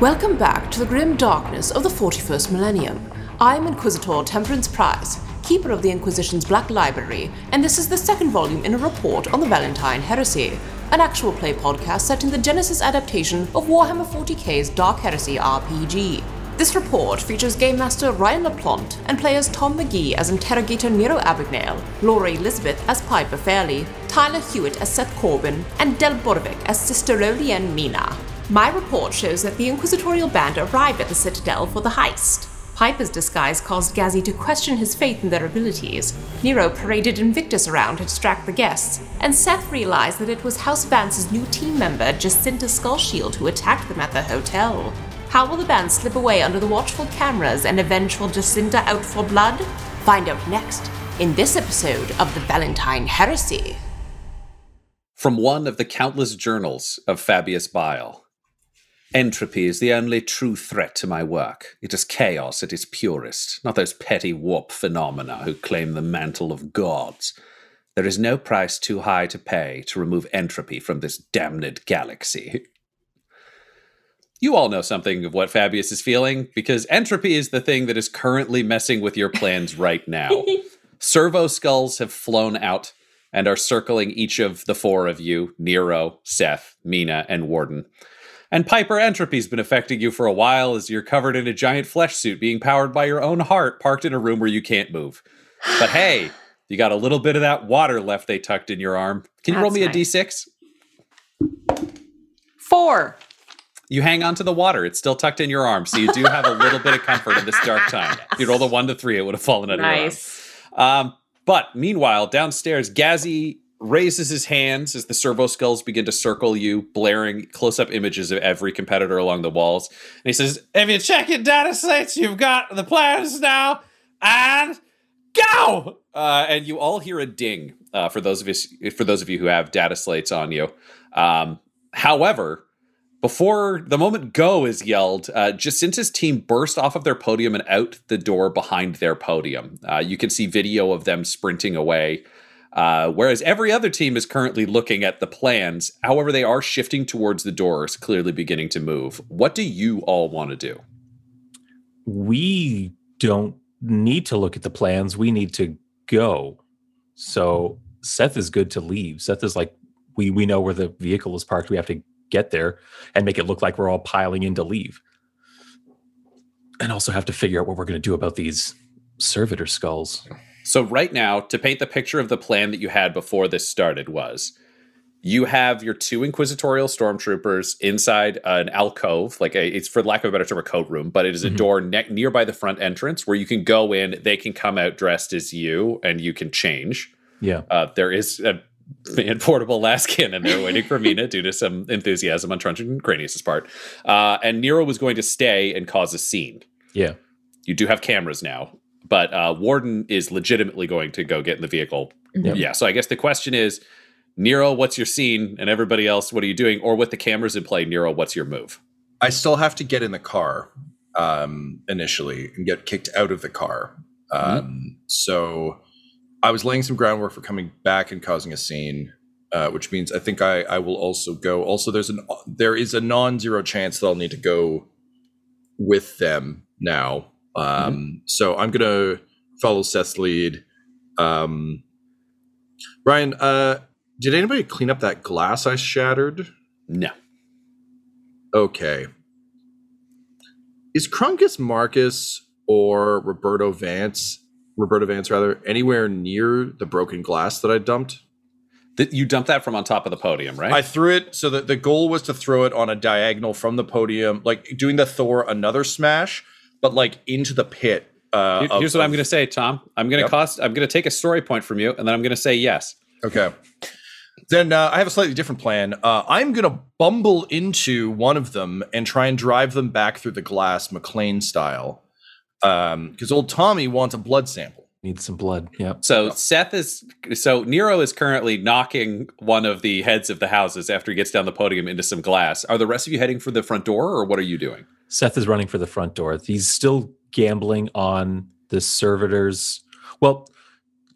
Welcome back to the grim darkness of the 41st millennium. I'm Inquisitor Temperance Price, keeper of the Inquisition's Black Library, and this is the second volume in a report on the Valentyne Heresy, an actual play podcast set in the Genesys adaptation of Warhammer 40k's Dark Heresy RPG. This report features Game Master Ryan LaPlante and players Tom McGee as Interrogator Nero Abagnale, Laura Elizabeth as Piper Fairley, Tyler Hewitt as Seth Corbin, and Del Borovic as Sister Olianne Mina. My report shows that the Inquisitorial band arrived at the Citadel for the heist. Piper's disguise caused Gazzy to question his faith in their abilities. Nero paraded Invictus around to distract the guests, and Seth realized that it was House Vance's new team member, Jacinta Skullshield, who attacked them at the hotel. How will the band slip away under the watchful cameras and eventual Jacinta out for blood? Find out next in this episode of the Valentyne Heresy. From one of the countless journals of Fabius Bile. Entropy is the only true threat to my work. It is chaos at its purest, not those petty warp phenomena who claim the mantle of gods. There is no price too high to pay to remove entropy from this damned galaxy. You all know something of what Fabius is feeling, because entropy is the thing that is currently messing with your plans right now. Servo skulls have flown out and are circling each of the four of you Nero, Seth, Mina, and Warden. And Piper Entropy's been affecting you for a while as you're covered in a giant flesh suit being powered by your own heart parked in a room where you can't move. But hey, you got a little bit of that water left they tucked in your arm. Can you roll me That's a nice. d6? Four. You hang on to the water. It's still tucked in your arm, so you do have a little bit of comfort in this dark time. If you rolled a one to three, it would have fallen out Nice. your arm. Um, but meanwhile, downstairs, Gazzy raises his hands as the servo skulls begin to circle you, blaring close up images of every competitor along the walls. And he says, If you check your data slates, you've got the plans now, and go! Uh, and you all hear a ding uh, for those of us, for those of you who have data slates on you. Um, however, before the moment go is yelled, uh, Jacinta's team burst off of their podium and out the door behind their podium. Uh, you can see video of them sprinting away. Uh, whereas every other team is currently looking at the plans. However, they are shifting towards the doors, clearly beginning to move. What do you all want to do? we don't need to look at the plans. We need to go. So Seth is good to leave. Seth is like, we we know where the vehicle is parked. We have to get there and make it look like we're all piling in to leave. And also have to figure out what we're going to do about these servitor skulls. So, right now, to paint the picture of the plan that you had before this started, was you have your two inquisitorial stormtroopers inside an alcove, like a, it's for lack of a better term, a coat room, but it is a Mhm. door ne- nearby the front entrance where you can go in. They can come out dressed as you, and you can change. Yeah. Uh, there is a man portable lascannon in there waiting for Mina due to some enthusiasm on Truncheon and part. Uh, and Nero was going to stay and cause a scene. Yeah. You do have cameras now, but uh, Warden is legitimately going to go get in the vehicle. Yep. Yeah. So I guess the question is, Nero, what's your scene? And everybody else, what are you doing? Or with the cameras in play, Nero, what's your move? I still have to get in the car um, initially and get kicked out of the car. Um, So I was laying some groundwork for coming back and causing a scene, uh, which means I think I, I will also go. Also, there's an there is a non-zero chance that I'll need to go with them now. Um, So I'm gonna follow Seth's lead. Um, Ryan, uh, did anybody clean up that glass I shattered? No. Okay. Is Crunkus Marcus or Roberto Vance, Roberto Vance rather, anywhere near the broken glass that I dumped? Th- you dumped that from on top of the podium, right? I threw it so that the goal was to throw it on a diagonal from the podium, like doing the Thor another smash, but like into the pit. Uh, Here- of- Here's what I'm going to say, Tom. I'm going to Yep. cost. I'm going to take a story point from you, and then I'm going to say yes. Okay. Then uh, I have a slightly different plan. Uh, I'm going to bumble into one of them and try and drive them back through the glass, McClane style. Because old Tommy wants a blood sample. Needs some blood. Yep. So Seth is so Nero is currently knocking one of the heads of the houses after he gets down the podium into some glass. Are the rest of you heading for the front door, or what are you doing? Seth is running for the front door. He's still gambling on the servitors. Well,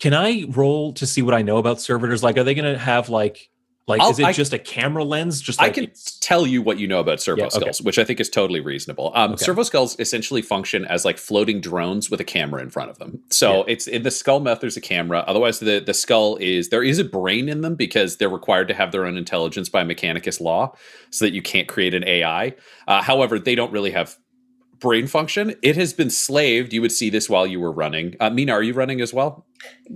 can I roll to see what I know about servitors? Like, are they going to have like like, I'll- is it I- just a camera lens? Just I can tell you what you know about servo Yeah, okay. skulls, which I think is totally reasonable. Um, Okay. Servo skulls essentially function as like floating drones with a camera in front of them. So Yeah. it's in the skull mouth. There's a camera. Otherwise, the the skull is there is a brain in them because they're required to have their own intelligence by Mechanicus law, so that you can't create an AI. Uh, however, they don't really have brain function. It has been slaved. You would see this while you were running. Uh, Mina, are you running as well?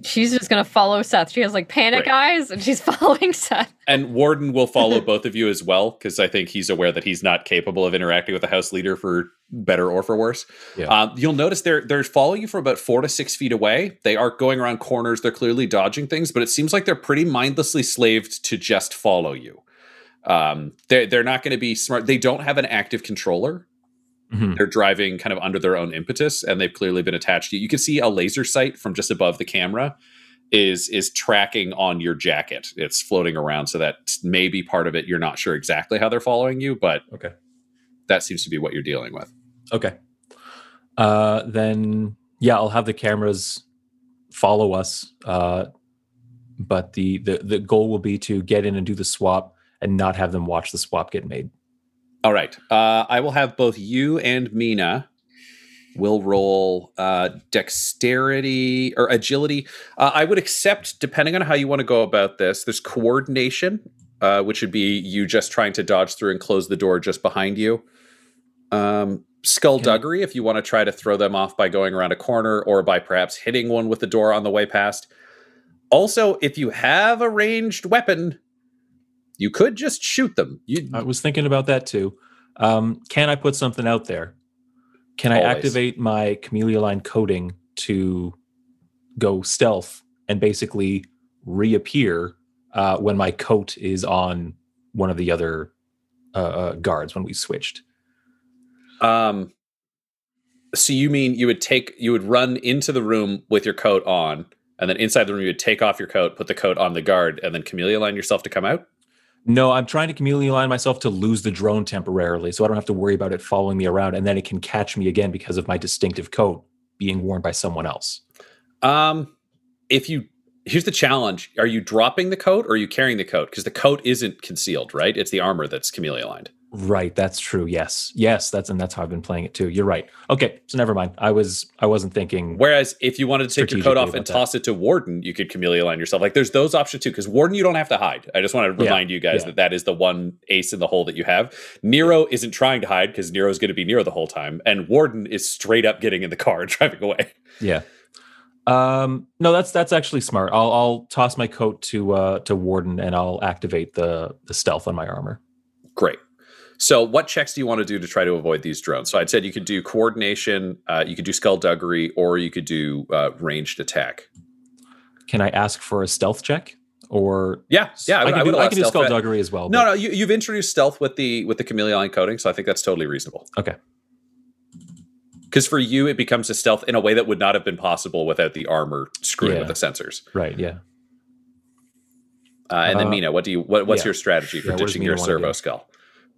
She's just gonna follow Seth. She has like panic Great. eyes and she's following Seth. And Warden will follow both of you as well, because I think he's aware that he's not capable of interacting with the house leader for better or for worse. Yeah. Um, you'll notice they're they're following you from about four to six feet away. They are going around corners. They're clearly dodging things, but it seems like they're pretty mindlessly slaved to just follow you. Um, they're they're not going to be smart. They don't have an active controller. Mhm. They're driving kind of under their own impetus, and they've clearly been attached to you. You can see a laser sight from just above the camera is is tracking on your jacket. It's floating around, so that may be part of it you're not sure exactly how they're following you, but Okay. that seems to be what you're dealing with. Okay. Uh, then yeah, I'll have the cameras follow us. Uh, but the, the the goal will be to get in and do the swap and not have them watch the swap get made. All right. Uh, I will have both you and Mina will roll uh, dexterity or agility. Uh, I would accept, depending on how you want to go about this, there's coordination, uh, which would be you just trying to dodge through and close the door just behind you. Um, skullduggery, if you want to try to throw them off by going around a corner or by perhaps hitting one with the door on the way past. Also, if you have a ranged weapon, you could just shoot them. You, I was thinking about that too. Um, can I put something out there? Can I Always. activate my Chameleon line coding to go stealth and basically reappear uh, when my coat is on one of the other uh, uh, guards when we switched? Um, so you mean you would take you would run into the room with your coat on, and then inside the room you would take off your coat, put the coat on the guard, and then chameleon line yourself to come out? No, I'm trying to Chameleon line myself to lose the drone temporarily, so I don't have to worry about it following me around, and then it can catch me again because of my distinctive coat being worn by someone else. Um, if you here's the challenge: Are you dropping the coat or are you carrying the coat? Because the coat isn't concealed, right? It's the armor that's chameleon lined. Right, that's true. Yes, yes, that's and that's how I've been playing it too. You're right. Okay, so never mind. I was I wasn't thinking. Whereas if you wanted to take your coat off and about that. toss it to Warden, you could chameleon line yourself. Like there's those options too, because Warden you don't have to hide. I just want to Yeah, remind you guys yeah. that that is the one ace in the hole that you have. Nero isn't trying to hide because Nero's going to be Nero the whole time, and Warden is straight up getting in the car and driving away. Yeah. Um, no, that's that's actually smart. I'll I'll toss my coat to uh to Warden and I'll activate the the stealth on my armor. Great. So, what checks do you want to do to try to avoid these drones? So, I'd said you could do coordination, uh, you could do skullduggery, or you could do uh, ranged attack. Can I ask for a stealth check? Or Yeah, yeah, I, I can I do, I can do. Skullduggery as well. No, no, you, you've introduced stealth with the with the chameleon coding, so I think that's totally reasonable. Okay. Because for you, it becomes a stealth in a way that would not have been possible without the armor screwing Yeah. with the sensors. Right, yeah. Uh, and then Uh, Mina, what do you what, what's yeah. your strategy for Yeah, ditching your servo skull?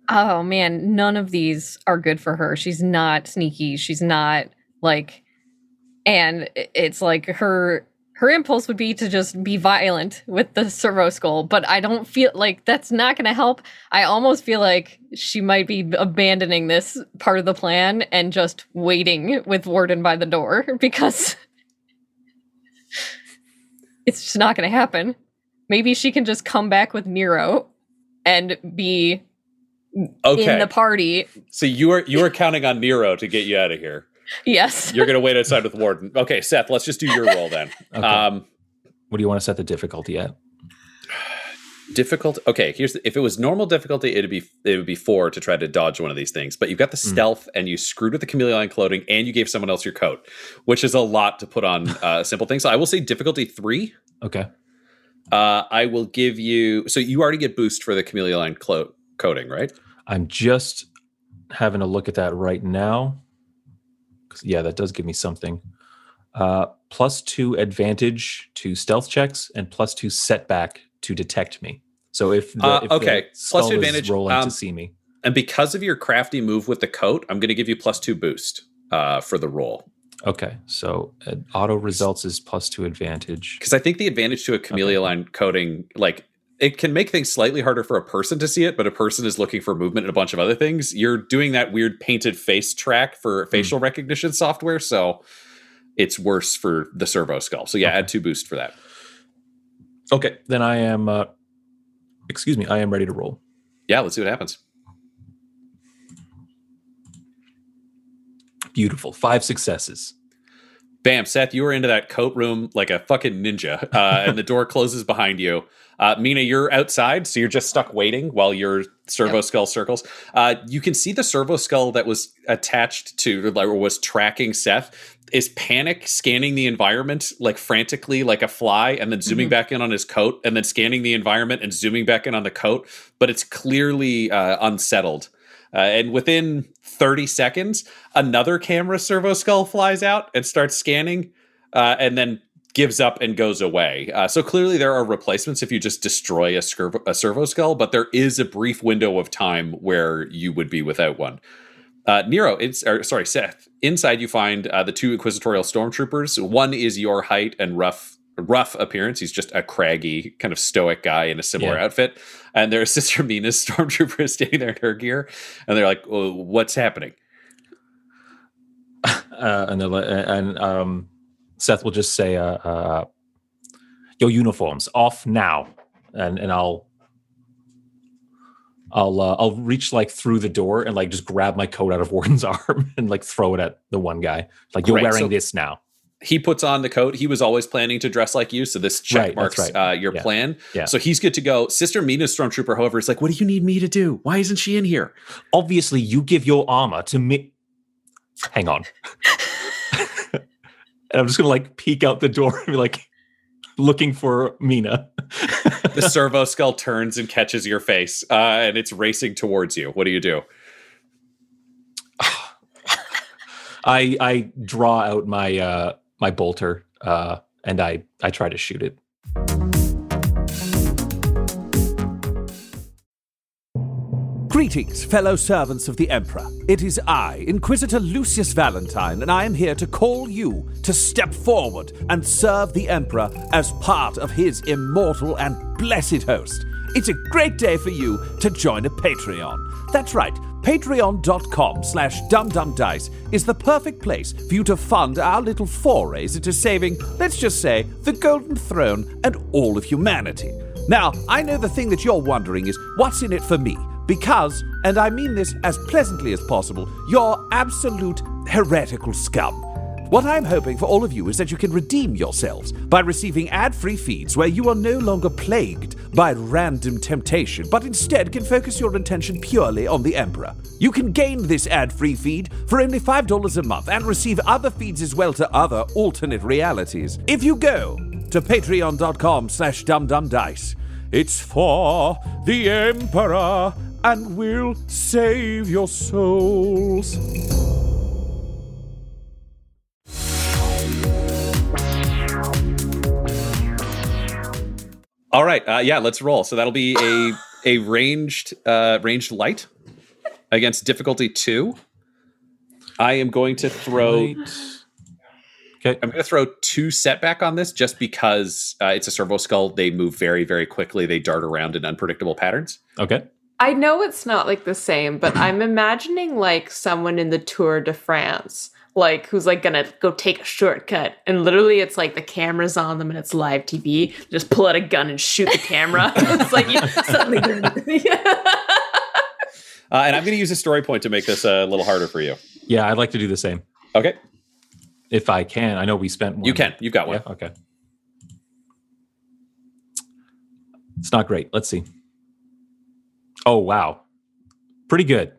Oh man, none of these are good for her. She's not sneaky. She's not like and it's like her her impulse would be to just be violent with the servo skull, but I don't feel like that's not going to help. I almost feel like she might be abandoning this part of the plan and just waiting with Warden by the door because it's just not going to happen. Maybe she can just come back with Nero and be Okay, in the party. so you are you are counting on Nero to get you out of here. Yes. You're going to wait outside with Warden. Okay, Seth, let's just do your roll then. Okay. Um, what do you want to set the difficulty at? difficult. Okay, here's the, if it was normal difficulty, it'd be it would be four to try to dodge one of these things. But you've got the Mm. stealth, and you screwed with the chameleon clothing, and you gave someone else your coat, which is a lot to put on uh, simple thing. So I will say difficulty three. Okay. Uh, I will give you. So you already get boost for the chameleon line clo- coating, right? I'm just having a look at that right now. Yeah, that does give me something. Uh, plus two advantage to stealth checks and plus two setback to detect me. So if the, Uh, if okay, plus two advantage, rolling um, to see me. And because of your crafty move with the coat, I'm going to give you plus two boost uh, for the roll. Okay, so uh, auto results is plus two advantage. Because I think the advantage to a Chameleon line coating, like it can make things slightly harder for a person to see it, but a person is looking for movement and a bunch of other things. You're doing that weird painted face track for Hmm. facial recognition software, so it's worse for the servo skull. So yeah, Okay. add two boost for that. Okay, then I am. Uh, excuse me, I am ready to roll. Yeah, let's see what happens. Beautiful, five successes. Bam, Seth, you are into that coat room like a fucking ninja, uh, and the door closes behind you. Uh, Mina, you're outside, so you're just stuck waiting while your servo skull circles. Uh, you can see the servo skull that was attached to, like, was tracking Seth, is panic scanning the environment like frantically, like a fly, and then zooming back in on his coat, and then scanning the environment and zooming back in on the coat. But it's clearly uh, unsettled. Uh, and within 30 seconds, another camera servo skull flies out and starts scanning, uh, and then gives up and goes away. Uh, so clearly, there are replacements if you just destroy a, scurv- a servo skull, but there is a brief window of time where you would be without one. Uh, Nero, it's or, sorry, Seth. Inside, you find uh, the two inquisitorial stormtroopers. One is your height and rough, rough appearance. He's just a craggy, kind of stoic guy in a similar Yeah. outfit. And their sister Mina's stormtrooper is standing there in her gear, and they're like, oh, "What's happening?" uh, and they'll- and um, Seth will just say, uh, uh, "Your uniforms off now," and and I'll I'll uh, I'll reach like through the door and like just grab my coat out of Warden's arm and like throw it at the one guy. Like you're Great, wearing so- this now. He puts on the coat. He was always planning to dress like you, so this check Right, marks right. uh, your Yeah. plan. Yeah. So he's good to go. Sister Mina's stormtrooper, however, is like, "What do you need me to do? Why isn't she in here?" Obviously, you give your armor to me. Hang on. and I'm just gonna like peek out the door and be like looking for Mina. The servo skull turns and catches your face, uh, and it's racing towards you. What do you do? I I draw out my uh my bolter uh and I I try to shoot it. Greetings, fellow servants of the Emperor. It is I, Inquisitor Lucius Valentine, and I am here to call you to step forward and serve the Emperor as part of his immortal and blessed host. It's a great day for you to join a Patreon. That's right, patreon.com slash dumbdumbdice is the perfect place for you to fund our little forays into saving, let's just say, the Golden Throne and all of humanity. Now, I know the thing that you're wondering is what's in it for me? Because, and I mean this as pleasantly as possible, you're absolute heretical scum. What I'm hoping for all of you is that you can redeem yourselves by receiving ad free feeds where you are no longer plagued by random temptation, but instead can focus your attention purely on the Emperor. You can gain this ad free feed for only $5 a month and receive other feeds as well to other alternate realities. If you go to patreon.com slash dumbdumbdice, it's for the Emperor and will save your souls. All right, uh, yeah, let's roll. So that'll be a a ranged uh, ranged light against difficulty two. I am going to throw. Right. Okay. I'm going to throw two setback on this just because uh, it's a servo skull. They move very, very quickly. They dart around in unpredictable patterns. Okay. I know it's not like the same, but I'm imagining like someone in the Tour de France, like who's like gonna go take a shortcut, and literally it's like the camera's on them and it's live TV. Just pull out a gun and shoot the camera. it's like you suddenly. Uh, and I'm going to use a story point to make this a little harder for you. Yeah, I'd like to do the same Okay, if I can. I know we spent one. you can. You've got one. Yeah. Okay. It's not great. Let's see. Oh wow, pretty good.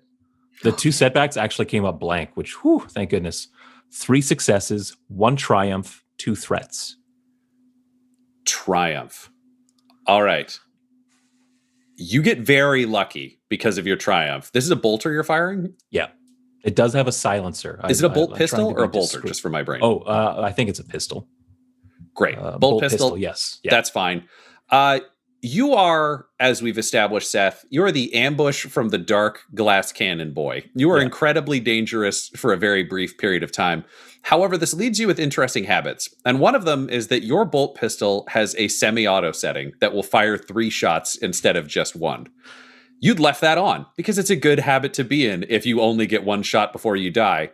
The two setbacks actually came up blank, which whew, thank goodness. Three successes, one triumph, two threats. Triumph. All right. You get very lucky because of your triumph. This is a bolter you're firing? Yeah. It does have a silencer. Is I- it a bolt I- pistol or a bolter, discreet. just for my brain? Oh, uh, I think it's a pistol. great. Uh, bolt, pistol. yes. Yeah. That's fine. Uh, you are, as we've established, Seth, you are the ambush from the dark glass cannon boy. You are Yeah. incredibly dangerous for a very brief period of time. However, this leads you with interesting habits. And one of them is that your bolt pistol has a semi auto setting that will fire three shots instead of just one. You'd left that on because it's a good habit to be in if you only get one shot before you die.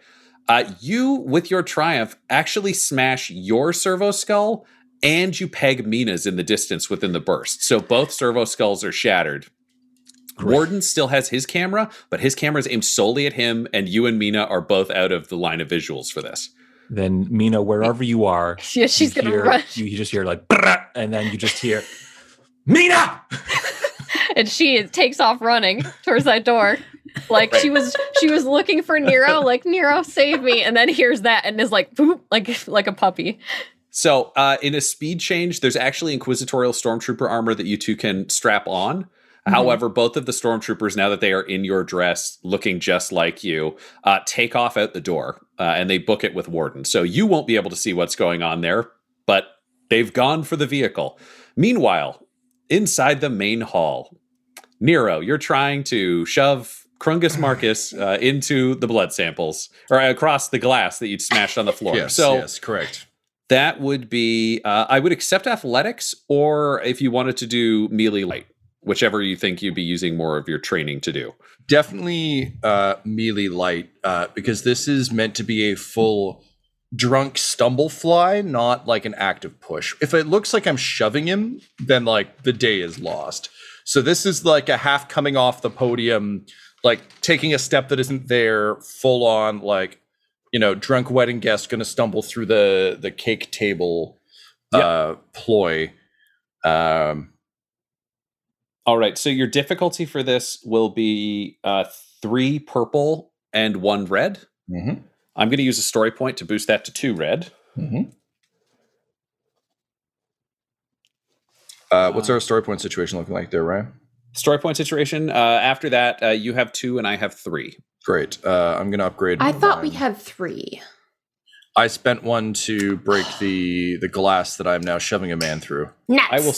Uh, you, with your triumph, actually smash your servo skull and you peg Mina's in the distance within the burst. So both servo skulls are shattered. Warden still has his camera, but his camera is aimed solely at him, and you and Mina are both out of the line of visuals for this. Then Mina, wherever you are, Yeah, she's you gonna hear- run. You, you just hear like, and then you just hear, Mina. and she takes off running towards that door. Like she was she was looking for Nero, like Nero save me, and then hears that and is like boop, like like a puppy. So, uh, in a speed change, there's actually Inquisitorial Stormtrooper armor that you two can strap on. However, both of the stormtroopers, now that they are in your dress, looking just like you, uh, take off out the door uh, and they book it with Warden. So you won't be able to see what's going on there, but they've gone for the vehicle. Meanwhile, inside the main hall, Nero, you're trying to shove Krungus Marcus uh, into the blood samples or across the glass that you'd smashed on the floor. Yes, so yes, correct. That would be uh, I would accept athletics, or if you wanted to do melee light, whichever you think you'd be using more of your training to do. Definitely uh, melee light uh, because this is meant to be a full drunk stumble fly, not like an active push. If it looks like I'm shoving him, then like the day is lost. So this is like a half coming off the podium, like taking a step that isn't there, full on like you know, drunk wedding guest going to stumble through the the cake table uh, ploy. Um, All right, so your difficulty for this will be uh, three purple and one red. mhm, I'm going to use a story point to boost that to two red. mhm. Uh, what's our story point situation looking like there, Ryan? Story point situation. Uh, after that, uh, you have two and I have three. Great. Uh, I'm going to upgrade. I thought we had three. I spent one to break the the glass that I'm now shoving a man through. Nuts. I will.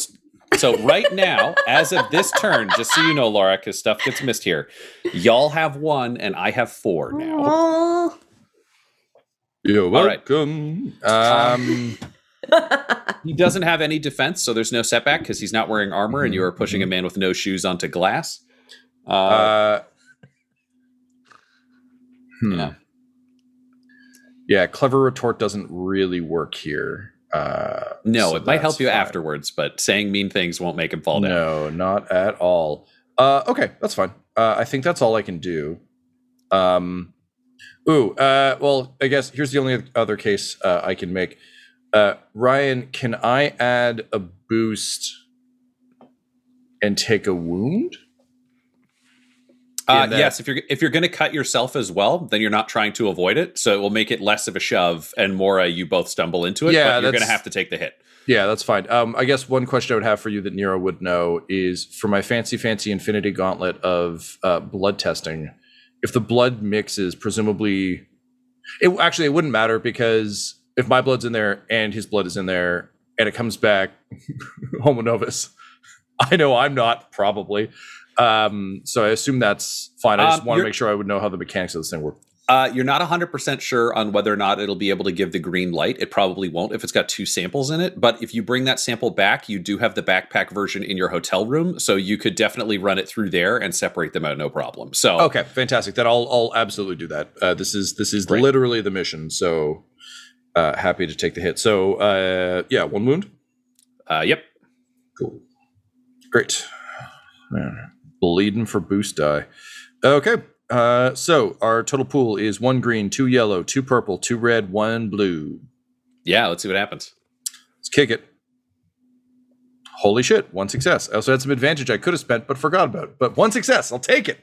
So right now, as of this turn, just so you know, Laura, because stuff gets missed here, y'all have one and I have four now. Aw. You're All right. welcome. Um, He doesn't have any defense, so there's no setback because he's not wearing armor, and you are pushing a man with no shoes onto glass. Uh, uh, hmm. yeah. Yeah, clever retort doesn't really work here. Uh, No, so it might help you fine. afterwards, but saying mean things won't make him fall down. No, not at all. Uh, okay, that's fine. Uh, I think that's all I can do. Um, ooh, uh, well, I guess here's the only other case uh, I can make. Uh, Ryan, can I add a boost and take a wound? Uh, yes, if you're if you're going to cut yourself as well, then you're not trying to avoid it, so it will make it less of a shove and more a you both stumble into it. Yeah, but you're going to have to take the hit. Yeah, that's fine. Um, I guess one question I would have for you that Nero would know is for my fancy, fancy Infinity Gauntlet of uh, blood testing. If the blood mixes, presumably, it actually it wouldn't matter because if my blood's in there and his blood is in there and it comes back homo novus, I know I'm not probably. Um, so I assume that's fine. I just Um, want to make sure I would know how the mechanics of this thing work. Uh, you're not 100% sure on whether or not it'll be able to give the green light. It probably won't if it's got two samples in it. But if you bring that sample back, you do have the backpack version in your hotel room. So you could definitely run it through there and separate them out, no problem. So, Okay, fantastic. Then I'll I'll absolutely do that. Uh, this is this is literally the mission. So uh, happy to take the hit. So uh, yeah, one wound. uh, yep. Cool. Great. Man, bleeding for boost die. Okay. Uh, so our total pool is one green, two yellow, two purple, two red, one blue. Yeah, let's see what happens. Let's kick it. Holy shit! One success. I also had some advantage I could have spent, but forgot about. But one success. I'll take it.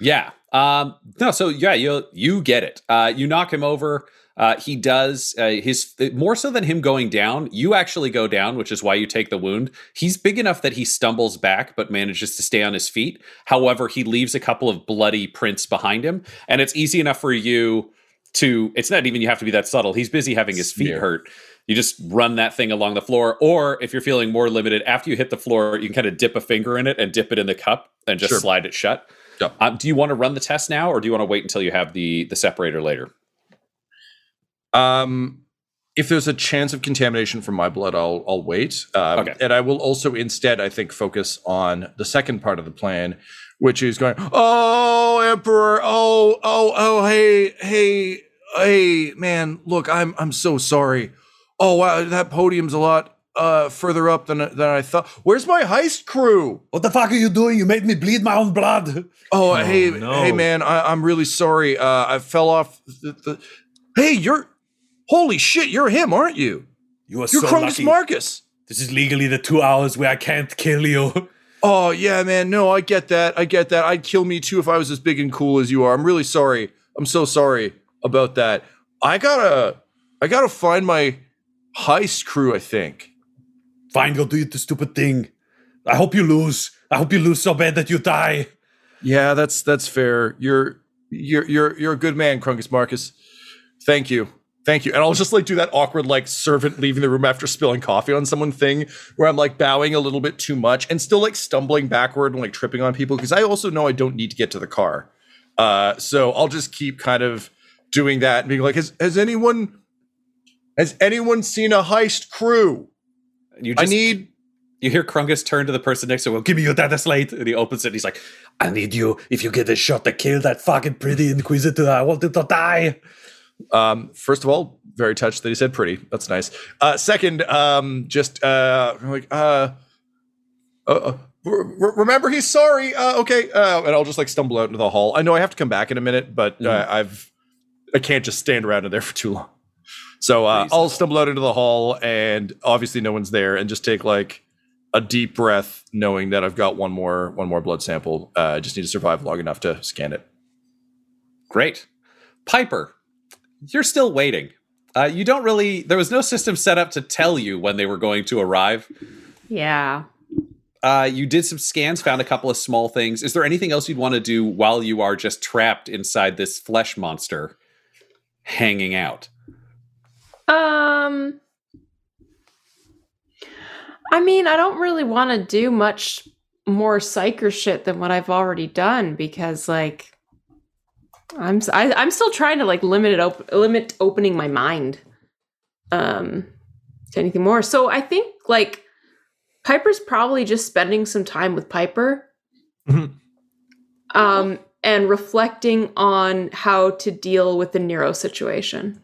Yeah. Um, no, so yeah, you you get it. Uh, you knock him over. Uh, he does uh, his more so than him going down. You actually go down, which is why you take the wound. He's big enough that he stumbles back, but manages to stay on his feet. However, he leaves a couple of bloody prints behind him, and it's easy enough for you to. It's not even you have to be that subtle. He's busy having his feet Smear. hurt. You just run that thing along the floor, or if you're feeling more limited, after you hit the floor, you can kind of dip a finger in it and dip it in the cup and just Sure. slide it shut. Yeah. Um, do you want to run the test now, or do you want to wait until you have the the separator later? Um, if there's a chance of contamination from my blood, I'll I'll wait. Um, Okay. And I will also instead, I think, focus on the second part of the plan, which is going. Oh, Emperor! Oh, oh, oh! Hey, hey, hey, man! Look, I'm I'm so sorry. Oh wow, that podium's a lot uh further up than than I thought. Where's my heist crew? What the fuck are you doing? You made me bleed my own blood. Oh, hey, no. hey, man! I, I'm really sorry. Uh, I fell off. The, the, hey, you're. Holy shit! You're him, aren't you? You are You're so Crungus lucky. Marcus. This is legally the two hours where I can't kill you. Oh yeah, man. No, I get that. I get that. I'd kill me too if I was as big and cool as you are. I'm really sorry. I'm so sorry about that. I gotta, I gotta find my heist crew. I think. Fine, go do the stupid thing. I hope you lose. I hope you lose so bad that you die. Yeah, that's that's fair. You're you're you're you're a good man, Crungus Marcus. Thank you. Thank you. And I'll just like do that awkward like servant leaving the room after spilling coffee on someone thing where I'm like bowing a little bit too much and still like stumbling backward and like tripping on people because I also know I don't need to get to the car. Uh so I'll just keep kind of doing that and being like, has has anyone has anyone seen a heist crew? You I need You hear Krungus turn to the person next to him. Well, give me your data slate. And he opens it. and He's like, I need you. If you get a shot to kill that fucking pretty inquisitor, I want him to die. Um, first of all, very touched that he said pretty. That's nice. Uh, second, um, just uh, like, uh, uh, uh, re- re- remember he's sorry. Uh, okay, uh, and I'll just like stumble out into the hall. I know I have to come back in a minute, but uh, I've I can't just stand around in there for too long. So uh, I'll stumble out into the hall, and obviously no one's there, and just take like a deep breath, knowing that I've got one more one more blood sample. Uh, I just need to survive long enough to scan it. Great. Piper, you're still waiting. Uh, you don't really, there was no system set up to tell you when they were going to arrive. Yeah. Uh, you did some scans, found a couple of small things. Is there anything else you'd want to do while you are just trapped inside this flesh monster hanging out? Um I mean, I don't really want to do much more psyker shit than what I've already done because like I'm I, am i am still trying to like limit it op- limit opening my mind um to anything more. So I think like Piper's probably just spending some time with Piper. Mhm. Um and reflecting on how to deal with the Nero situation.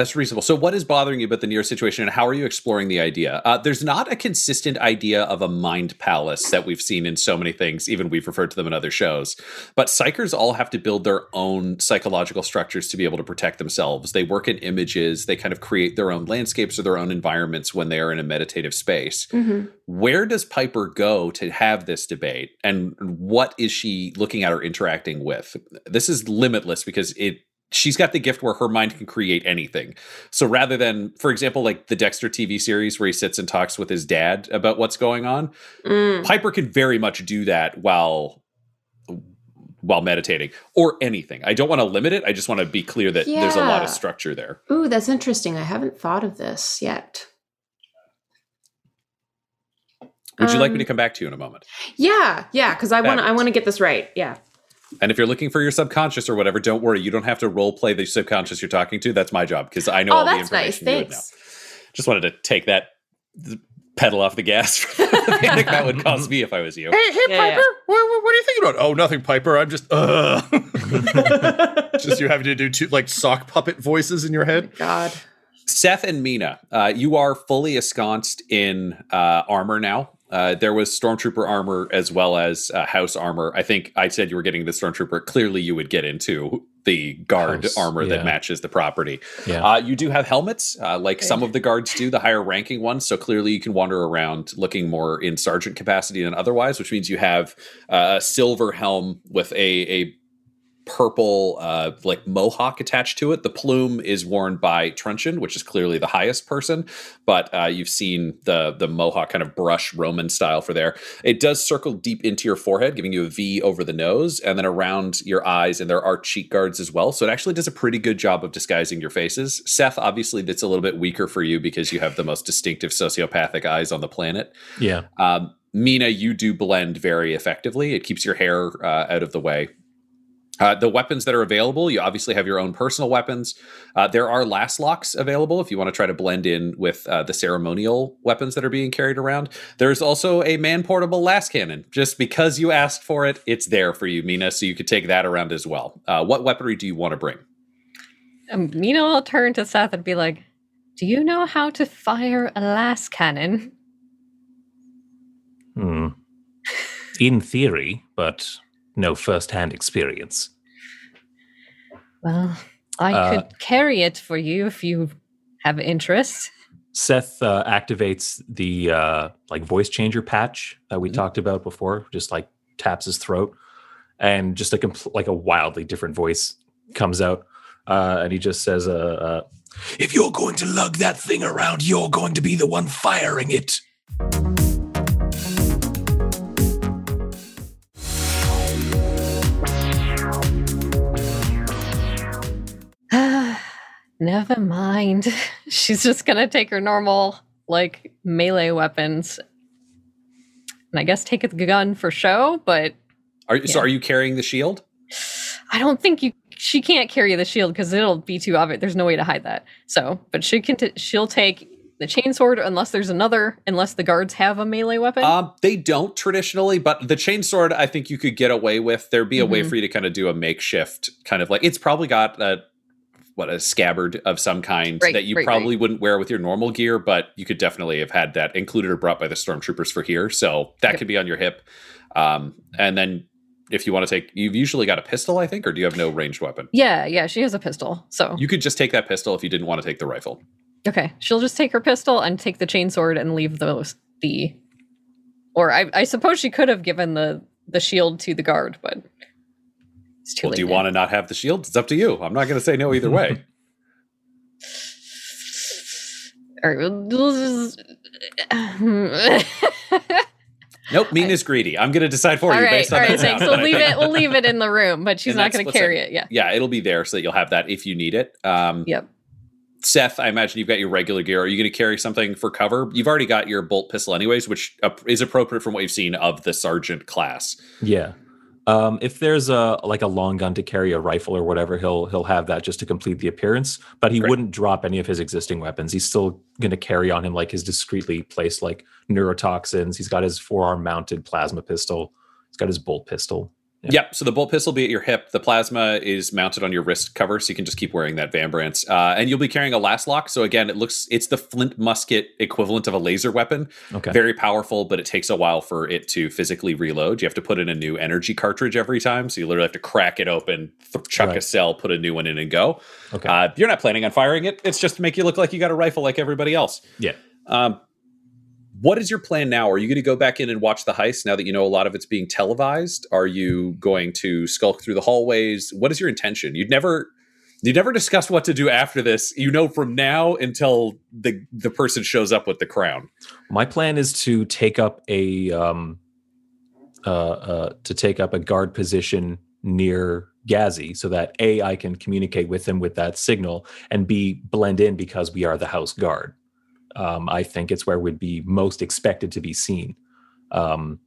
That's reasonable. So, what is bothering you about the Nero situation, and how are you exploring the idea? Uh, there's not a consistent idea of a mind palace that we've seen in so many things. Even we've referred to them in other shows. But psykers all have to build their own psychological structures to be able to protect themselves. They work in images. They kind of create their own landscapes or their own environments when they are in a meditative space. Mhm. Where does Piper go to have this debate, and what is she looking at or interacting with? This is limitless because it she's got the gift where her mind can create anything. So rather than, for example, like the Dexter TV series where he sits and talks with his dad about what's going on, Mm. Piper can very much do that while while meditating or anything. I don't want to limit it. I just want to be clear that there's a lot of structure there. Ooh, that's interesting. I haven't thought of this yet. Would you like me Um, to come back to you in a moment? Yeah, yeah, because I want. I want to get this right. Yeah. And if you're looking for your subconscious or whatever, don't worry. You don't have to role play the subconscious you're talking to. That's my job because I know Oh, all the that's nice. information you would know. Just wanted to take that th- pedal off the gas for the panic that would cause me if I was you. Hey, hey, Yeah, Piper, yeah. What, what, what are you thinking about? Oh, nothing, Piper. I'm just, uh. just you having to do two like sock puppet voices in your head. God. Seth and Mina, uh, you are fully ensconced in uh, armor now. Uh, there was stormtrooper armor as well as uh, house armor. I think I said you were getting the stormtrooper. Clearly, you would get into the guard House, armor that matches the property. Yeah. Uh, you do have helmets, uh, like some of the guards do, the higher ranking ones. So clearly, you can wander around looking more in sergeant capacity than otherwise, which means you have uh, a silver helm with a, a purple uh, like mohawk attached to it. The plume is worn by Truncheon, which is clearly the highest person, but uh, you've seen the the mohawk kind of brush Roman style for there. It does circle deep into your forehead, giving you a V over the nose, and then around your eyes, and there are cheek guards as well. So it actually does a pretty good job of disguising your faces. Seth, obviously, that's a little bit weaker for you because you have the most distinctive sociopathic eyes on the planet. Yeah. Um, Mina, you do blend very effectively. It keeps your hair uh, out of the way. Uh, the weapons that are available, you obviously have your own personal weapons. Uh, there are laslocks available if you want to try to blend in with uh, the ceremonial weapons that are being carried around. There's also a man portable lascannon. Just because you asked for it, it's there for you, Mina, so you could take that around as well. Uh, what weaponry do you want to bring? Um, Mina will turn to Seth and be like, Do you know how to fire a lascannon? Hmm. In theory, but no first-hand experience. Well, I Uh, could carry it for you if you have interest. Seth uh, activates the uh, like voice changer patch that we Mhm. talked about before. Just like taps his throat, and just a compl- like a wildly different voice comes out, uh, and he just says, uh, uh, If you're going to lug that thing around, you're going to be the one firing it. Never mind. She's just gonna take her normal like melee weapons, and I guess take a gun for show. But Are you, so are you carrying the shield? I don't think you. She can't carry the shield because it'll be too obvious. There's no way to hide that. So, but she can. T- she'll take the chainsword unless there's another. Unless the guards have a melee weapon. Um, they don't traditionally, but the chainsword I think you could get away with. There'd be a way Mhm. for you to kind of do a makeshift kind of like it's probably got a what a scabbard of some kind Right, that you right, probably wouldn't wear with your normal gear, but you could definitely have had that included or brought by the stormtroopers for here. So that Yep. could be on your hip. Um, and then if you want to take, you've usually got a pistol, I think, or do you have no ranged weapon? yeah, yeah. She has a pistol. So You could just take that pistol if you didn't want to take the rifle. Okay, she'll just take her pistol and take the chainsword and leave those the. Or I, I suppose she could have given the the shield to the guard, but it's too Well, late. do you now. want to not have the shield? It's up to you. I'm not going to say no either way. All right, we'll just- nope, Mina's greedy. I'm going to decide for all you right, based on right. that Thanks. sound. We'll leave it. We'll leave it in the room, but she's And not going to carry in- it. Yeah. Yeah, it'll be there so that you'll have that if you need it. Um, Yep. Seth, I imagine you've got your regular gear. Are you going to carry something for cover? You've already got your bolt pistol, anyways, which uh, is appropriate from what you've seen of the sergeant class. "Yeah." Um, if there's a like a long gun to carry a rifle or whatever, he'll he'll have that just to complete the appearance. But he Great. wouldn't drop any of his existing weapons. He's still going to carry on him like his discreetly placed like neurotoxins. He's got his forearm mounted plasma pistol. He's got his bolt pistol. Yeah. Yep. So the bolt pistol will be at your hip. The plasma is mounted on your wrist cover, so you can just keep wearing that vambrace. Uh, and you'll be carrying a laslock. So again, it looks it's the flint musket equivalent of a laser weapon. Okay. Very powerful, but it takes a while for it to physically reload. You have to put in a new energy cartridge every time, so you literally have to crack it open, th- chuck a cell, put a new one in, and go. okay. Uh, you're not planning on firing it. It's just to make you look like you got a rifle like everybody else. yeah. Um, what is your plan now? Are you going to go back in and watch the heist now that you know a lot of it's being televised? Are you going to skulk through the hallways? What is your intention? You'd never you never discussed what to do after this. You know from now until the the person shows up with the crown. My plan is to take up a um, uh, uh, to take up a guard position near Gazzy so that a I can communicate with him with that signal, and b blend in because we are the house guard. Um, I think it's where we'd be most expected to be seen, um,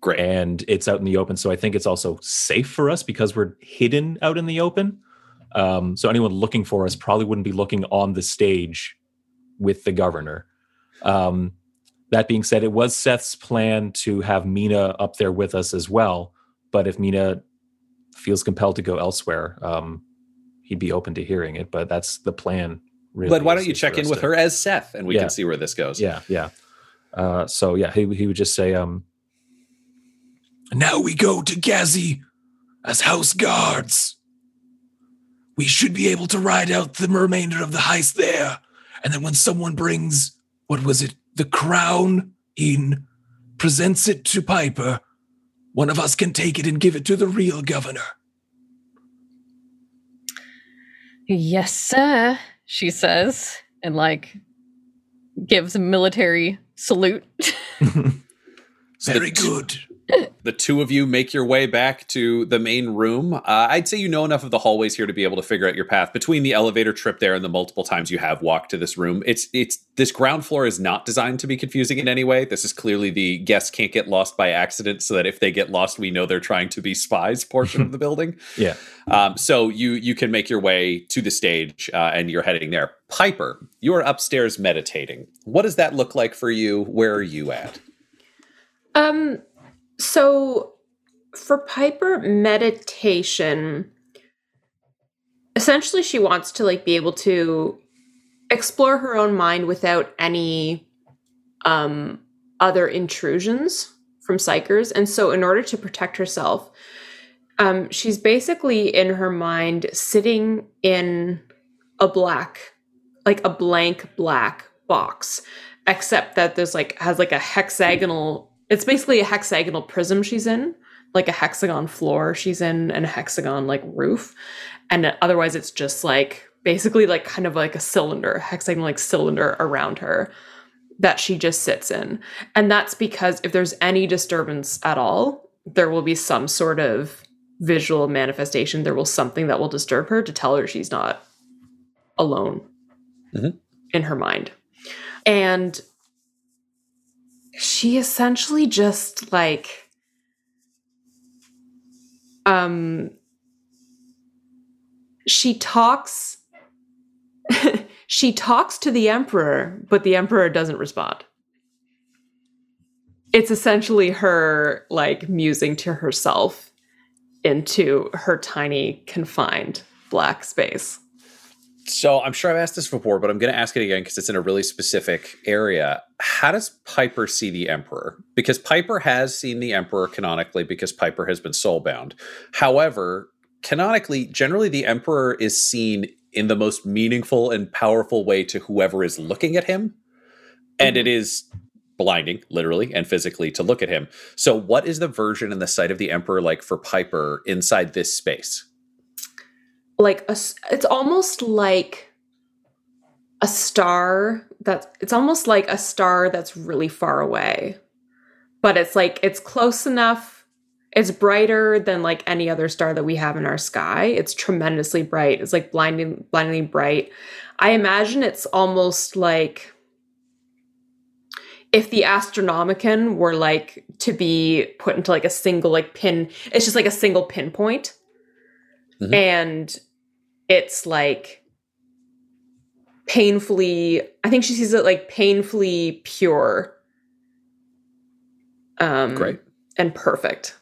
Great. and it's out in the open. So I think it's also safe for us because we're hidden out in the open. Um, so anyone looking for us probably wouldn't be looking on the stage with the governor. Um, that being said, it was Seth's plan to have Mina up there with us as well. But if Mina feels compelled to go elsewhere, um, he'd be open to hearing it. But that's the plan. Really, but why don't you check in with her as Seth, and we Yeah. can see where this goes. Yeah, yeah. Uh, so yeah, he he would just say, um, Now we go to Gazzy as house guards. We should be able to ride out the remainder of the heist there. And then when someone brings, what was it, the crown in, presents it to Piper, one of us can take it and give it to the real governor. Yes, sir, she says, and like gives a military salute. Very good. The two of you make your way back to the main room. Uh, I'd say you know enough of the hallways here to be able to figure out your path between the elevator trip there and the multiple times you have walked to this room. It's it's this ground floor is not designed to be confusing in any way. This is clearly the guests can't get lost by accident, so that if they get lost, we know they're trying to be spies portion of the building. Yeah. Um, so you you can make your way to the stage uh, and you're heading there. Piper, you are upstairs meditating. What does that look like for you? Where are you at? Um, so for Piper, meditation essentially she wants to like be able to explore her own mind without any um other intrusions from psykers. And so in order to protect herself, um, she's basically in her mind sitting in a black, like a blank black box, except that there's like has like a hexagonal it's basically a hexagonal prism she's in, like a hexagon floor she's in, and a hexagon like roof. And otherwise, it's just like basically like kind of like a cylinder, a hexagon like cylinder around her that she just sits in. And that's because if there's any disturbance at all, there will be some sort of visual manifestation. There will something that will disturb her to tell her she's not alone Mhm. in her mind. And she essentially just like um she talks she talks to the emperor but the emperor doesn't respond. It's essentially her like musing to herself into her tiny confined black space So I'm sure I've asked this before, but I'm going to ask it again because it's in a really specific area. How does Piper see the Emperor? Because Piper has seen the Emperor canonically because Piper has been soulbound. However, canonically, generally the Emperor is seen in the most meaningful and powerful way to whoever is looking at him. And it is blinding, literally and physically, to look at him. So, what is the version and the sight of the Emperor like for Piper inside this space? Like a it's almost like a star that it's almost like a star that's really far away. But it's like it's close enough it's brighter than like any other star that we have in our sky. It's tremendously bright. It's like blinding blindingly bright. I imagine it's almost like if the Astronomican were like to be put into like a single like pin it's just like a single pinpoint. Mhm. and it's like painfully i think she sees it like painfully pure um Great. and perfect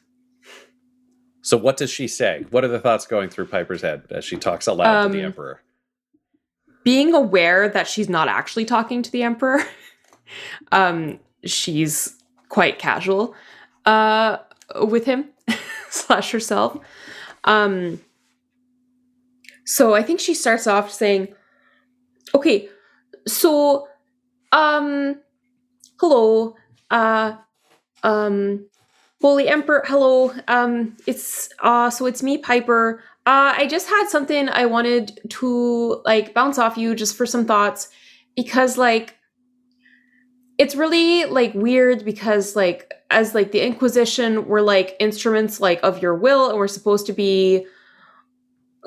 So, what does she say? What are the thoughts going through Piper's head as she talks aloud to the Um, Emperor? being aware that she's not actually talking to the emperor um she's quite casual uh with him slash herself um so i think she starts off saying okay so um hello uh um holy emperor hello um it's uh so it's me piper. Uh i just had something i wanted to like bounce off you just for some thoughts because like it's really like weird because like as like the inquisition we're like instruments like of your will and we're supposed to be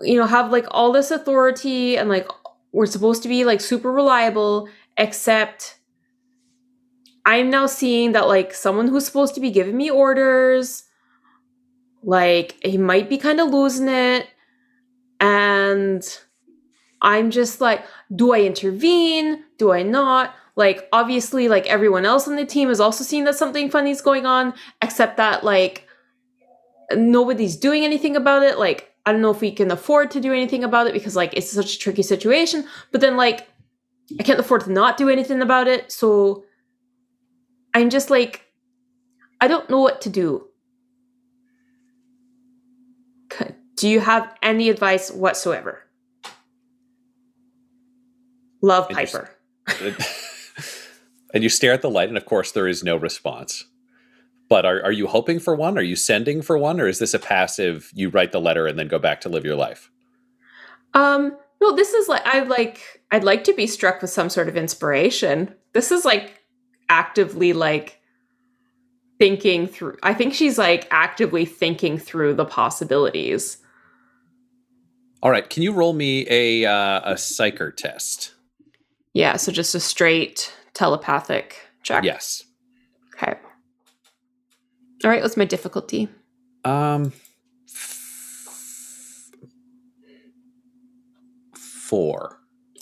you know have like all this authority and like we're supposed to be like super reliable except i'm now seeing that like someone who's supposed to be giving me orders like he might be kind of losing it and i'm just like do i intervene? Do i not? Like obviously like everyone else on the team is also seeing that something funny is going on except that like nobody's doing anything about it like i don't know if we can afford to do anything about it because like it's such a tricky situation but then like i can't afford to not do anything about it so i'm just like i don't know what to do. Do you have any advice whatsoever? Love And you s- piper. And you stare at the light, and of course, there is no response. But are, are you hoping for one? Are you sending for one? Or is this a passive, you write the letter and then go back to live your life? Um, No, this is like I like I'd like to be struck with some sort of inspiration. This is like actively like thinking through I think she's like actively thinking through the possibilities. All right, can you roll me a uh, a psyker test? Yeah, so just a straight telepathic check. Yes. All right, what's my difficulty? Um. f- Four.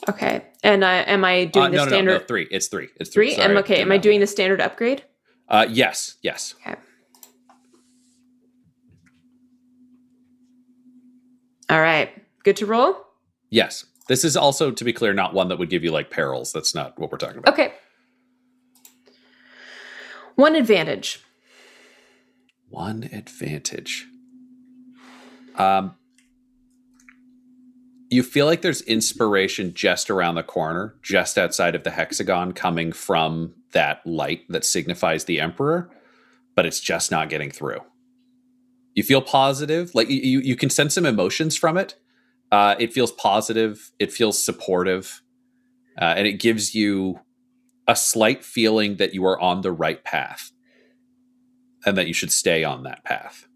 Okay. And uh, am I doing Uh, the no, no, standard no, no, three. It's three. It's three. three? Sorry, am okay. Am I doing the standard upgrade? Uh, yes, yes. Okay. All right. Good to roll? Yes. This is also, to be clear, not one that would give you like perils. That's not what we're talking about. Okay. One advantage. One advantage. Um, you feel like there's inspiration just around the corner, just outside of the hexagon, coming from that light that signifies the emperor, but it's just not getting through. You feel positive, like you you, can sense some emotions from it. Uh, it feels positive. It feels supportive, uh, and it gives you a slight feeling that you are on the right path and that you should stay on that path.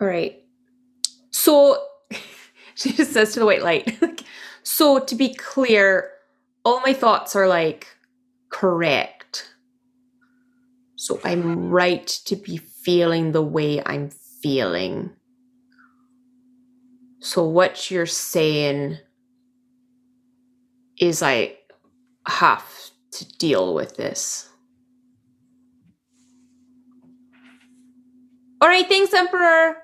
All right. So she just says to the white light. so to be clear, all my thoughts are like correct. So I'm right to be feeling the way I'm feeling. So what you're saying is I have to deal with this. All right, thanks, Emperor.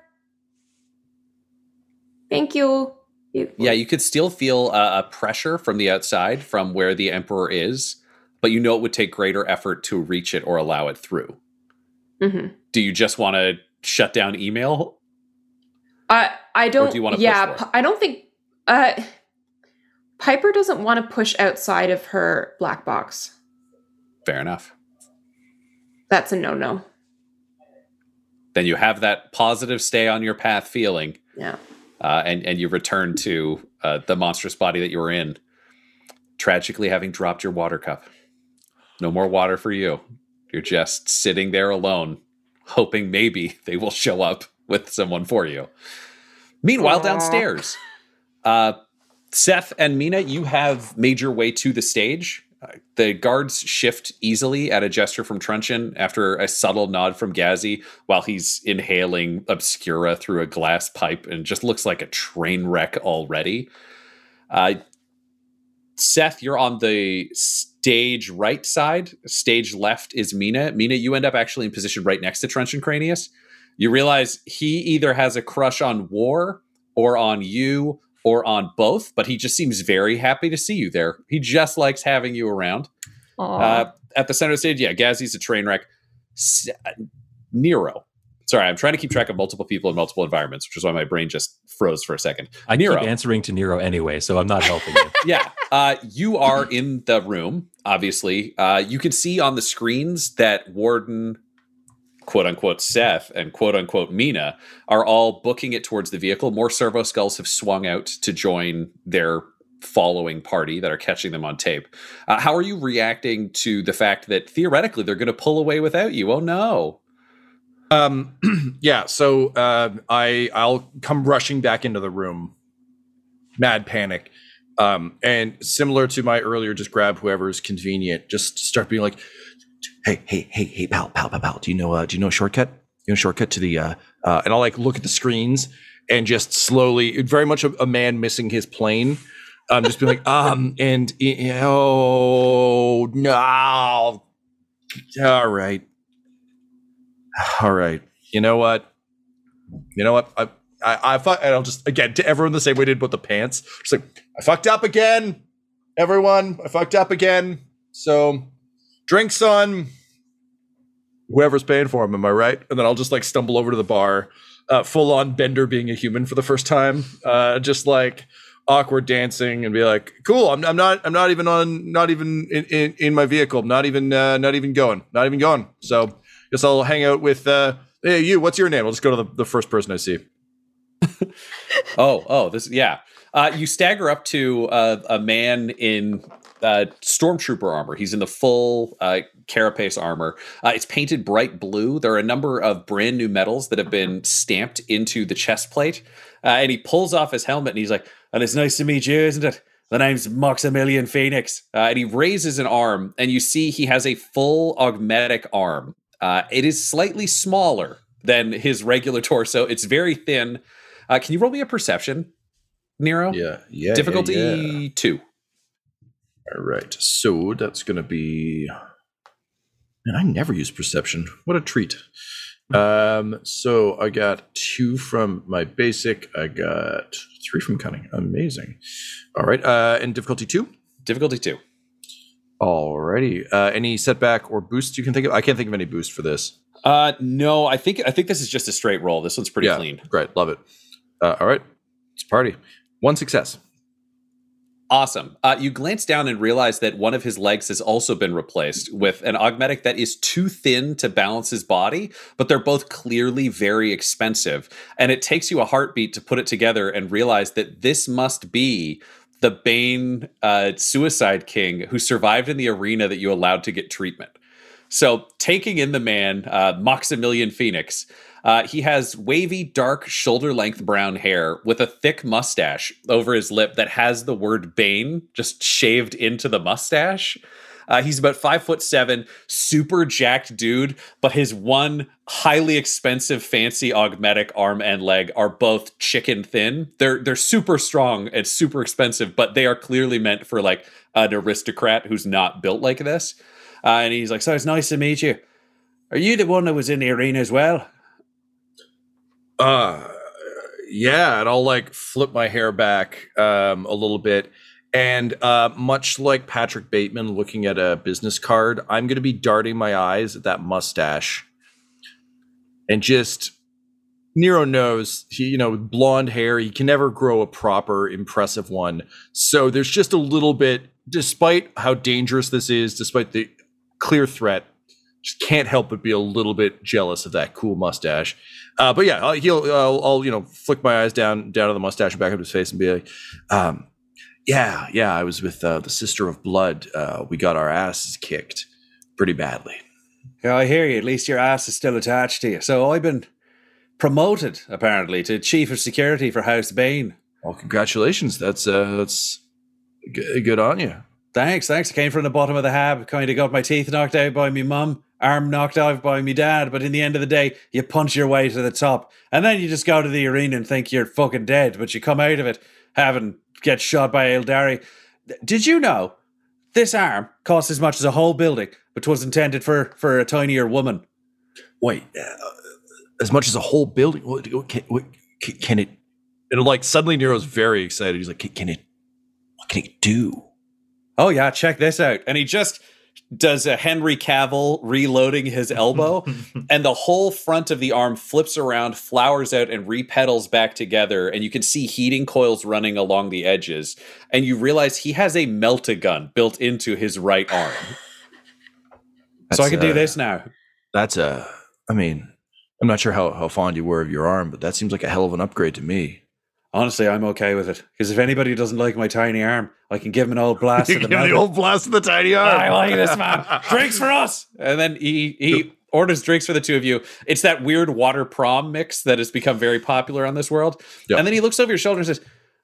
Thank you. Yeah, you could still feel a, a pressure from the outside from where the emperor is, but you know it would take greater effort to reach it or allow it through. Mhm. Do you just want to shut down email? I I don't. do you yeah, for it? P- I don't think. Uh, Piper doesn't want to push outside of her black box. Fair enough. That's a no no. Then you have that positive stay on your path feeling, Yeah. uh, and and you return to uh, the monstrous body that you were in, tragically having dropped your water cup. No more water for you. You're just sitting there alone, hoping maybe they will show up with someone for you. Meanwhile, Aw. downstairs, uh, Seth and Mina, you have made your way to the stage. The guards shift easily at a gesture from Truncheon after a subtle nod from Gazzy while he's inhaling Obscura through a glass pipe and just looks like a train wreck already. Uh, Seth, you're on the stage right side. Stage left is Mina. Mina, you end up actually in position right next to Truncheon Cranius. You realize he either has a crush on War or on you or on both, but he just seems very happy to see you there. He just likes having you around. Uh, at the center of the stage, yeah, Gazzy's a train wreck. S- Nero. Sorry, I'm trying to keep track of multiple people in multiple environments, which is why my brain just froze for a second. I Nero. keep answering to Nero anyway, so I'm not helping you. yeah. Uh, you are in the room, obviously. Uh, you can see on the screens that Warden, quote unquote, Seth and quote unquote Mina are all booking it towards the vehicle. More servo skulls have swung out to join their following party that are catching them on tape. Uh, how are you reacting to the fact that theoretically they're going to pull away without you? Oh no. Um, yeah. So uh, I I'll come rushing back into the room, mad panic, um, and similar to my earlier, just grab whoever's convenient. Just start being like, hey, hey, hey, hey, pal, pal, pal, pal. Do you know? Uh, do you know a shortcut? You know, a shortcut to the. Uh, uh, and I'll like look at the screens and just slowly, very much a, a man missing his plane. Um, just be like, um, and oh no, all right. All right. You know what? You know what? I I, I fuck, and I'll just again to everyone the same way I did with the pants. Just like I fucked up again. Everyone, I fucked up again. So drinks on whoever's paying for them. Am I right? And then I'll just like stumble over to the bar, uh, full on Bender being a human for the first time, uh, just like awkward dancing and be like, "Cool, I'm, I'm not, I'm not even on, not even in, in, in my vehicle, not even, uh, not even going, not even going." So guess I'll hang out with, uh, hey, you. What's your name? I'll just go to the, the first person I see. Oh, oh, this yeah. Uh, you stagger up to uh, a man in uh, stormtrooper armor. He's in the full uh, carapace armor. Uh, it's painted bright blue. There are a number of brand new medals that have been stamped into the chest plate. Uh, and he pulls off his helmet and he's like, "And it's nice to meet you, isn't it? The name's Maximilian Phoenix." Uh, and he raises an arm, and you see he has a full augmetic arm. Uh, it is slightly smaller than his regular torso. It's very thin. Uh, can you roll me a perception, Nero? Yeah, yeah. Difficulty yeah, yeah. two. All right. So that's going to be. And I never use perception. What a treat. Um, so I got two from my basic. I got three from cunning. Amazing. All right. Uh, and difficulty two. Difficulty two. Alrighty. Uh, any setback or boost you can think of? I can't think of any boost for this. Uh, no, I think I think this is just a straight roll. This one's pretty yeah, clean. Great. Love it. Uh, all right. It's party. One success. Awesome. Uh, you glance down and realize that one of his legs has also been replaced with an augmetic that is too thin to balance his body, but they're both clearly very expensive. And it takes you a heartbeat to put it together and realize that this must be the Bane uh, Suicide King who survived in the arena that you allowed to get treatment. So, taking in the man, uh, Maximilian Phoenix, uh, he has wavy, dark, shoulder length brown hair with a thick mustache over his lip that has the word Bane just shaved into the mustache. Uh, he's about five foot seven, super jacked dude, but his one highly expensive, fancy augmetic arm and leg are both chicken thin. They're they're super strong and super expensive, but they are clearly meant for like an aristocrat who's not built like this. Uh, and he's like, "So it's nice to meet you. Are you the one that was in the arena as well?" Uh yeah, and I'll like flip my hair back um a little bit. And uh, much like Patrick Bateman looking at a business card, I'm going to be darting my eyes at that mustache, and just Nero knows he, you know, blonde hair, he can never grow a proper, impressive one. So there's just a little bit, despite how dangerous this is, despite the clear threat, just can't help but be a little bit jealous of that cool mustache. Uh, but yeah, I'll, he'll, I'll, I'll, you know, flick my eyes down down to the mustache and back up his face and be like, um, "Yeah, yeah, I was with uh, the Sister of Blood. Uh, we got our asses kicked pretty badly." Yeah, I hear you. At least your ass is still attached to you. So I've been promoted apparently to chief of security for House Bane. Well, congratulations. That's uh, that's good on you. Thanks, thanks. I came from the bottom of the hab, kind of got my teeth knocked out by me mum, arm knocked out by me dad, but in the end of the day, you punch your way to the top. And then you just go to the arena and think you're fucking dead, but you come out of it having get shot by Eldari. Did you know this arm cost as much as a whole building, but was intended for for a tinier woman? Wait, uh, as much as a whole building? What, can, what, can it? And like suddenly, Nero's very excited. He's like, "Can, can it? What can it do?" Oh yeah, check this out. And he just does a Henry Cavill reloading his elbow, and the whole front of the arm flips around, flowers out, and repetals back together. And you can see heating coils running along the edges. And you realize he has a melta gun built into his right arm. so I can do uh, this now. That's a. I mean, I'm not sure how how fond you were of your arm, but that seems like a hell of an upgrade to me. Honestly, I'm okay with it. Because if anybody doesn't like my tiny arm, I can give him an old blast You of the give him the old blast of the tiny arm. I like this man. drinks for us. And then he he orders drinks for the two of you. It's that weird water prom mix that has become very popular on this world. Yep. And then he looks over your shoulder and says,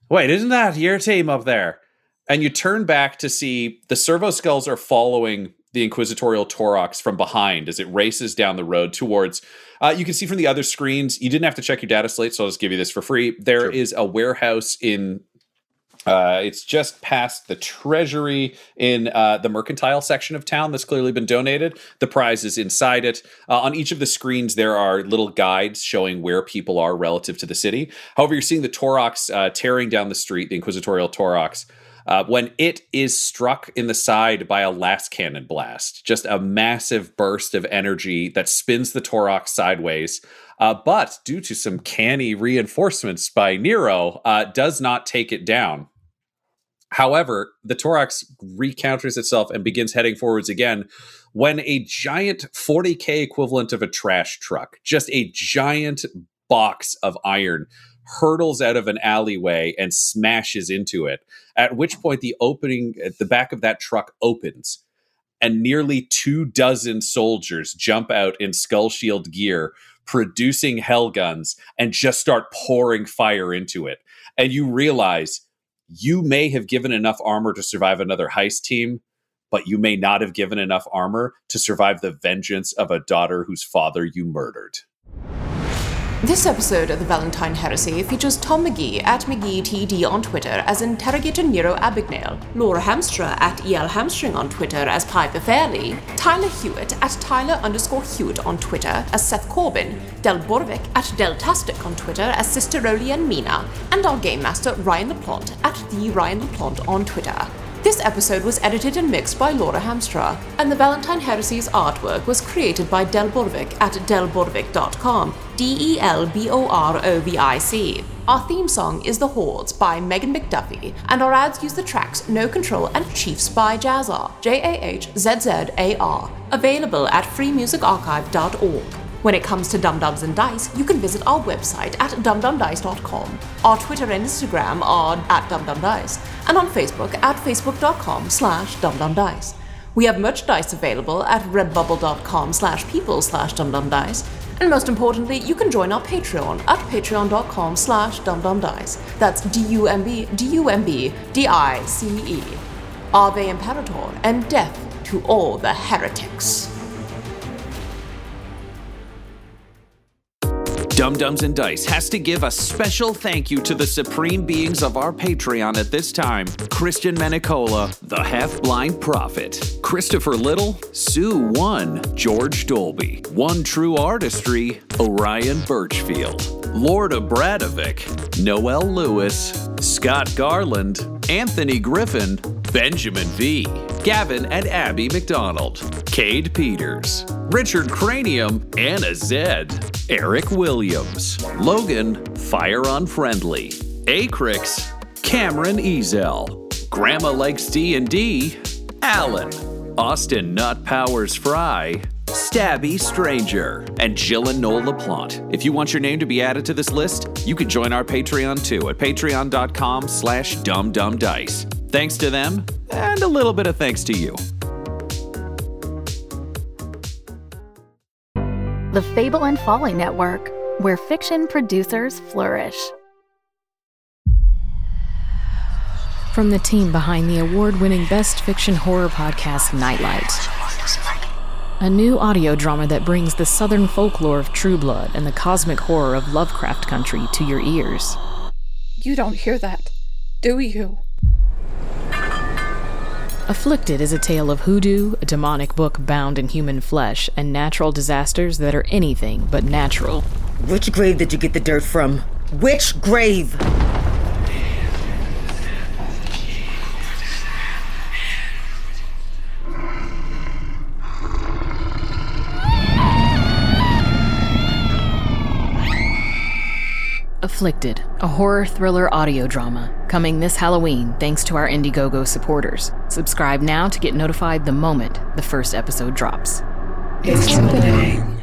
"Wait, isn't that your team up there?" And you turn back to see the servo skulls are following the inquisitorial Taurox from behind as it races down the road towards. Uh, you can see from the other screens. You didn't have to check your data slate, so I'll just give you this for free. There Sure. is a warehouse in uh, it's just past the treasury in uh, the mercantile section of town that's clearly been donated. The prize is inside it. Uh, on each of the screens, there are little guides showing where people are relative to the city. However, you're seeing the Taurox uh, tearing down the street, the Inquisitorial Taurox. Uh, when it is struck in the side by a lascannon blast, just a massive burst of energy that spins the Taurox sideways. Uh, but due to some canny reinforcements by Nero, uh, does not take it down. However, the Taurox recounters itself and begins heading forwards again when a giant 40k equivalent of a trash truck, just a giant box of iron, hurtles out of an alleyway and smashes into it. At which point, the opening at the back of that truck opens, and nearly two dozen soldiers jump out in Skullshield gear, producing hell guns, and just start pouring fire into it. And you realize you may have given enough armor to survive another heist team, but you may not have given enough armor to survive the vengeance of a daughter whose father you murdered. This episode of the Valentyne Heresy features Tom McGee at McGeeTD on Twitter as Interrogator Nero Abignale, Laura Hamstra at EL Hamstring on Twitter as Piper Fairley, Tyler Hewitt at Tyler underscore Hewitt on Twitter as Seth Corbin, Del Borovic at Deltastic on Twitter as Sister and Mina, and our Game Master Ryan LaPlante at The Ryan LaPlante on Twitter. This episode was edited and mixed by Laura Hamstra, and the Valentyne Heresy's artwork was created by Del Borovic at delborovic.com, D E L B O R O V I C. Our theme song is The Hordes by Megan McDuffie, and our ads use the tracks No Control and Chiefs by Jahzzar, J A H Z Z A R, available at freemusicarchive.org. When it comes to Dumb-Dumbs and Dice, you can visit our website at dumbdumbdice.com. Our Twitter and Instagram are at dumbdumbdice, and on Facebook at facebook.com slash dumbdumbdice. We have merchandise available at redbubble.com slash people slash dumbdumbdice, and most importantly, you can join our Patreon at patreon.com slash dumbdumbdice. That's D-U-M-B, D-U-M-B, D-I-C-E. Ave Imperator, and death to all the heretics. Dumb-Dumbs and Dice has to give a special thank you to the supreme beings of our Patreon at this time. Christian Menicola, the Half Blind Prophet, Christopher Little, Sue One, George Dolby, One True Artistry, Orion Birchfield, Lord Abradovic, Noel Lewis, Scott Garland, Anthony Griffin, Benjamin V, Gavin and Abby McDonald, Cade Peters, Richard Cranium, Anna Zed, Eric Williams, Logan, Fire Unfriendly, Acrix, Cameron Ezel, Grandma Likes D&D, Alan, Austin Nut Powers Fry, Stabby Stranger, and Jill and Noel LaPlante. If you want your name to be added to this list, you can join our Patreon too at patreon.com slash dumbdumbdice. Thanks to them, and a little bit of thanks to you. The Fable and Folly Network, where fiction producers flourish. From the team behind the award winning Best Fiction Horror podcast, Nightlight. A new audio drama that brings the southern folklore of True Blood and the cosmic horror of Lovecraft Country to your ears. You don't hear that, do you? Afflicted is a tale of hoodoo, a demonic book bound in human flesh, and natural disasters that are anything but natural. Which grave did you get the dirt from? Which grave? Afflicted, a horror thriller audio drama, coming this Halloween thanks to our Indiegogo supporters. Subscribe now to get notified the moment the first episode drops. It's happening.